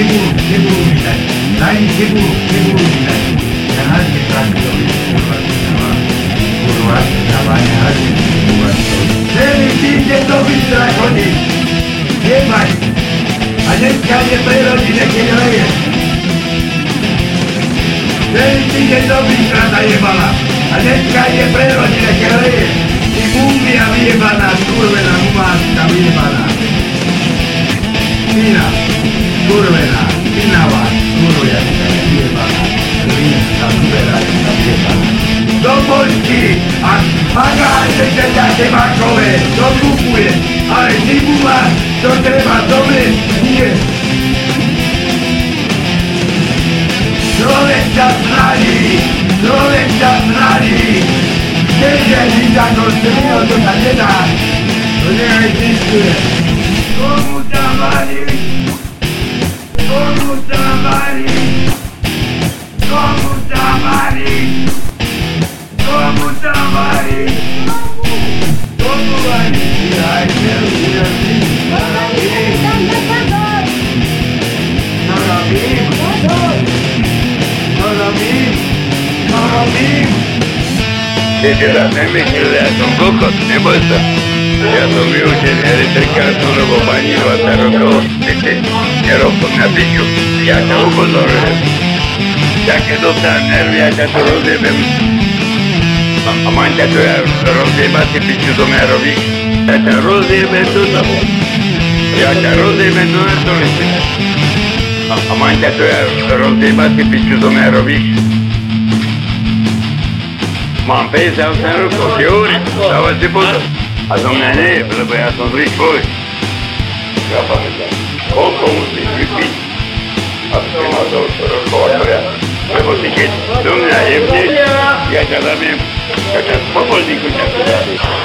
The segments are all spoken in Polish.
ケゴールケゴールみたいラインケゴールケゴールみたいに流れてくるように心は心は名前にある心は全員人間のビジュアルコニー ये भाई अजय क्या ये पैरों जीने के लिए ये ये चीज़ें तो भी कराता ये बाबा Kurvená, pinavá, kurviačka, jebaná, rímska, zberačka, jeba. Do Poľky a pagáte teda temakové, to kupuje, ale zibula, to treba dobre, nie. Človek sa zradí, človek sa zradí, keďže si za to strino, to sa nedá, to neexistuje. Ty teraz nemyslel, ja som kokot, neboj sa. Ja som vyučený elektrikár tu, lebo pani 20 rokov. Nerob to na piču. Ja ťa upozorujem. Ja keď dostanem nervy, ja ťa to rozjebem. A, a mám ťa to ja rozjebať, ty piču do mňa robíš. Ja ťa rozjebem do toho. Ja ťa Mam vez au que Cochiuri sau a țiput A domnene, trebuia să îndrici voi. Și a făcut Concă un zipi. A spus la două răcoarea. Pe văzicit, domnea, e bine. Ia ce la mine. Că ce-ați făcut din cu ce-ați făcut.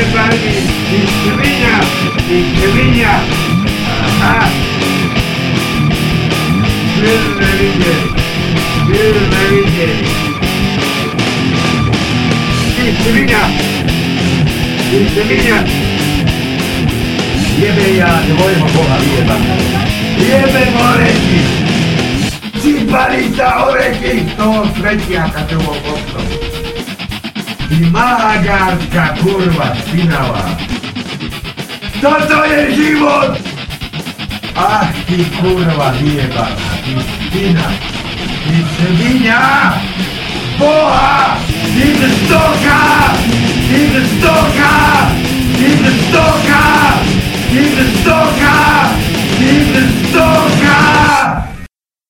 César y, y Sevilla, y Sevilla. Ajá. Y y ya, te voy a mojar Lleva. Lleve Moretti. Ci parita orecchi, to sreći, a pod tom. Ty mahagárska kurva spinavá. Toto je život! Ach, ty kurva vyjebaná, ty spina, ty svinia! Boha! Ty stoka!